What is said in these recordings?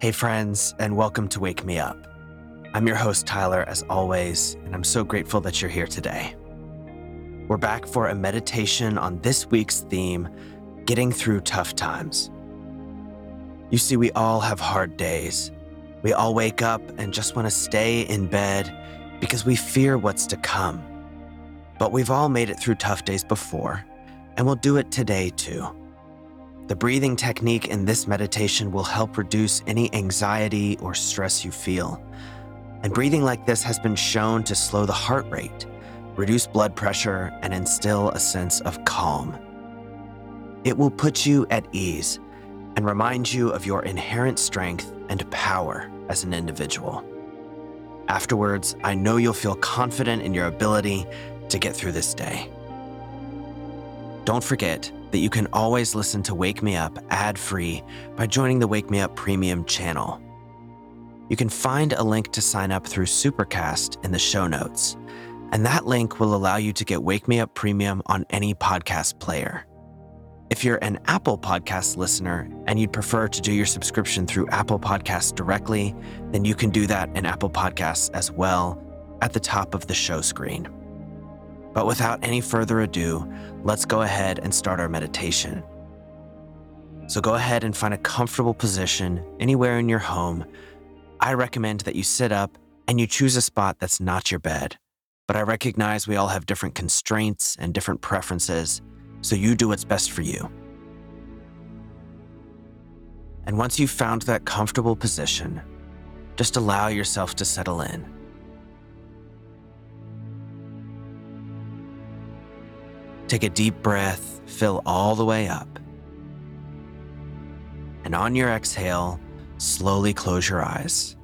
Hey, friends, and welcome to Wake Me Up. I'm your host, Tyler, as always, and I'm so grateful that you're here today. We're back for a meditation on this week's theme Getting Through Tough Times. You see, we all have hard days. We all wake up and just want to stay in bed because we fear what's to come. But we've all made it through tough days before, and we'll do it today too. The breathing technique in this meditation will help reduce any anxiety or stress you feel. And breathing like this has been shown to slow the heart rate, reduce blood pressure, and instill a sense of calm. It will put you at ease and remind you of your inherent strength and power as an individual. Afterwards, I know you'll feel confident in your ability to get through this day. Don't forget that you can always listen to Wake Me Up ad free by joining the Wake Me Up Premium channel. You can find a link to sign up through Supercast in the show notes, and that link will allow you to get Wake Me Up Premium on any podcast player. If you're an Apple Podcast listener and you'd prefer to do your subscription through Apple Podcasts directly, then you can do that in Apple Podcasts as well at the top of the show screen. But without any further ado, let's go ahead and start our meditation. So go ahead and find a comfortable position anywhere in your home. I recommend that you sit up and you choose a spot that's not your bed. But I recognize we all have different constraints and different preferences, so you do what's best for you. And once you've found that comfortable position, just allow yourself to settle in. Take a deep breath, fill all the way up. And on your exhale, slowly close your eyes.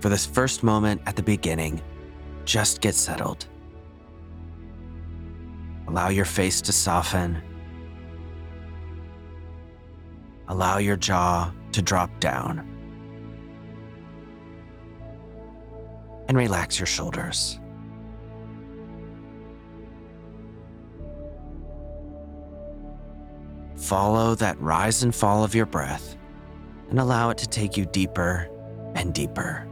For this first moment at the beginning, just get settled. Allow your face to soften. Allow your jaw to drop down. And relax your shoulders. Follow that rise and fall of your breath and allow it to take you deeper and deeper.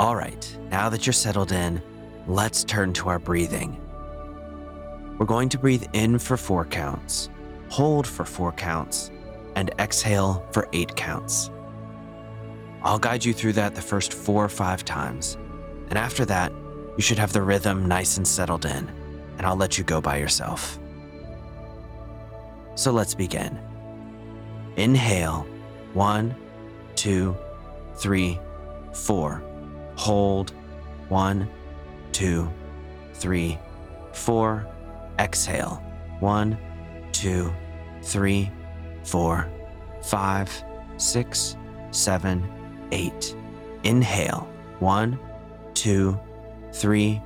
All right, now that you're settled in, let's turn to our breathing. We're going to breathe in for four counts, hold for four counts, and exhale for eight counts. I'll guide you through that the first four or five times, and after that, you should have the rhythm nice and settled in, and I'll let you go by yourself. So let's begin. Inhale, one, two, three, four. Hold. One, two, three, four. Exhale. One, two, three, four, five, six, seven, eight. Inhale. One, two, three,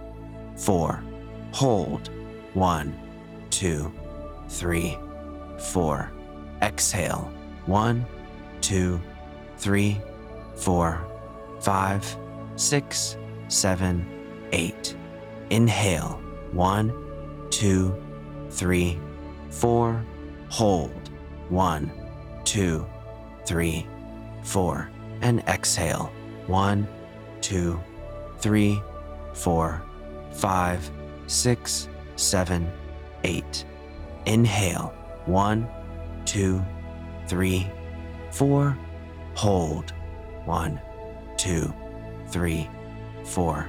four. Hold. One, two, three, four. Exhale. One, two, three, four, five, six, seven, eight. Inhale. One, two, three, four. Hold. One, two, three, four. And exhale. One, two, three, four, five, six, seven, eight. Inhale. One, two, three, four. Hold. One, two, three, four.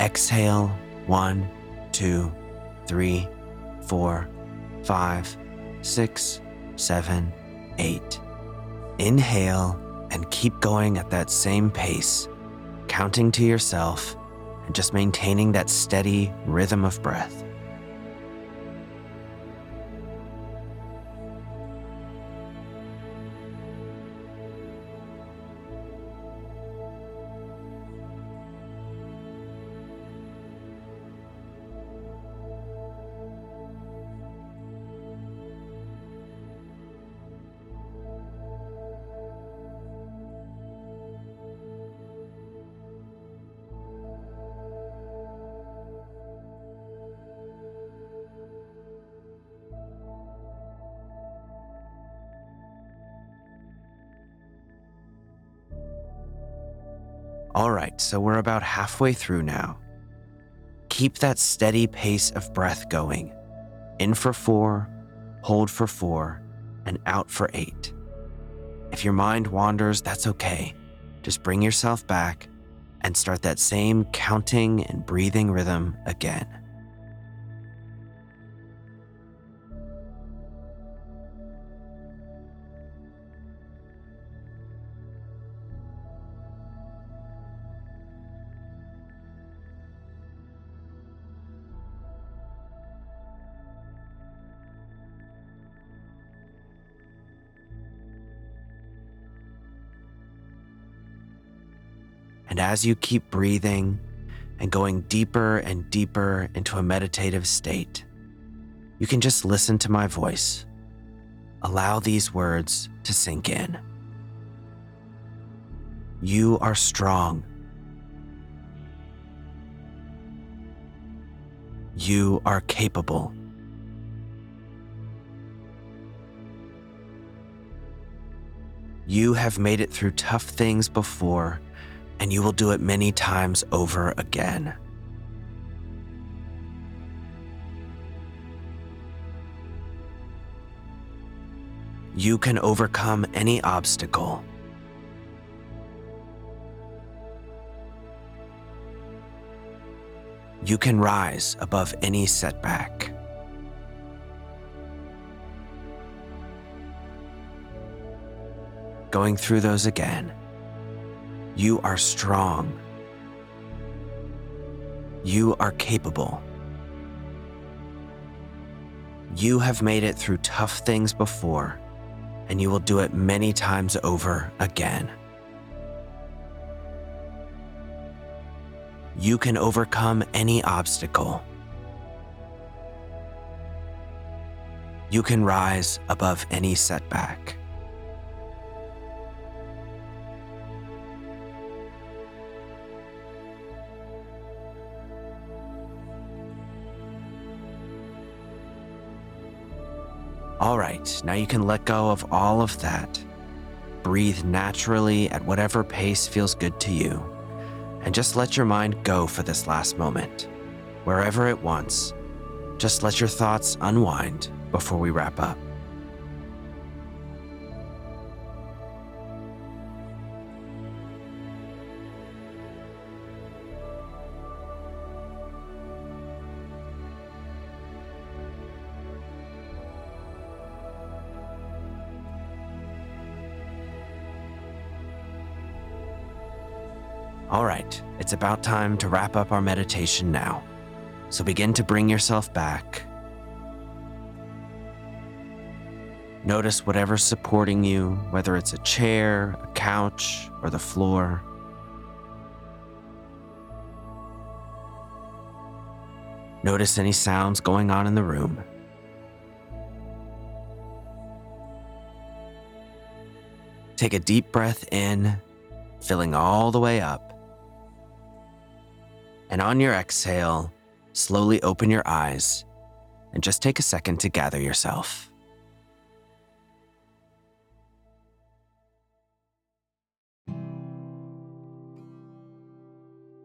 Exhale, one, two, three, four, five, six, seven, eight. Inhale and keep going at that same pace, counting to yourself and just maintaining that steady rhythm of breath. All right, so we're about halfway through now. Keep that steady pace of breath going. In for four, hold for four, and out for eight. If your mind wanders, that's okay. Just bring yourself back and start that same counting and breathing rhythm again. And as you keep breathing and going deeper and deeper into a meditative state, you can just listen to my voice. Allow these words to sink in. You are strong. You are capable. You have made it through tough things before and you will do it many times over again. You can overcome any obstacle. You can rise above any setback. Going through those again. You are strong. You are capable. You have made it through tough things before, and you will do it many times over again. You can overcome any obstacle. You can rise above any setback. All right, now you can let go of all of that. Breathe naturally at whatever pace feels good to you, and just let your mind go for this last moment. Wherever it wants, just let your thoughts unwind before we wrap up. All right, it's about time to wrap up our meditation now. So begin to bring yourself back. Notice whatever's supporting you, whether it's a chair, a couch, or the floor. Notice any sounds going on in the room. Take a deep breath in, filling all the way up. And on your exhale, slowly open your eyes and just take a second to gather yourself.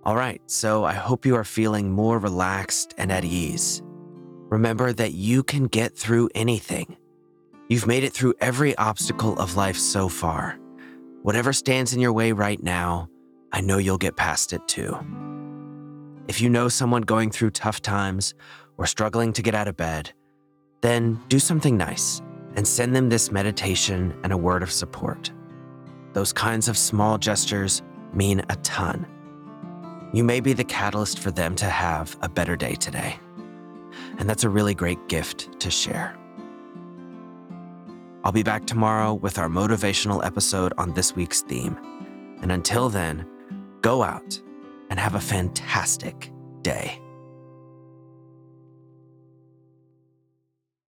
All right, so I hope you are feeling more relaxed and at ease. Remember that you can get through anything. You've made it through every obstacle of life so far. Whatever stands in your way right now, I know you'll get past it too. If you know someone going through tough times or struggling to get out of bed, then do something nice and send them this meditation and a word of support. Those kinds of small gestures mean a ton. You may be the catalyst for them to have a better day today. And that's a really great gift to share. I'll be back tomorrow with our motivational episode on this week's theme. And until then, go out and have a fantastic day.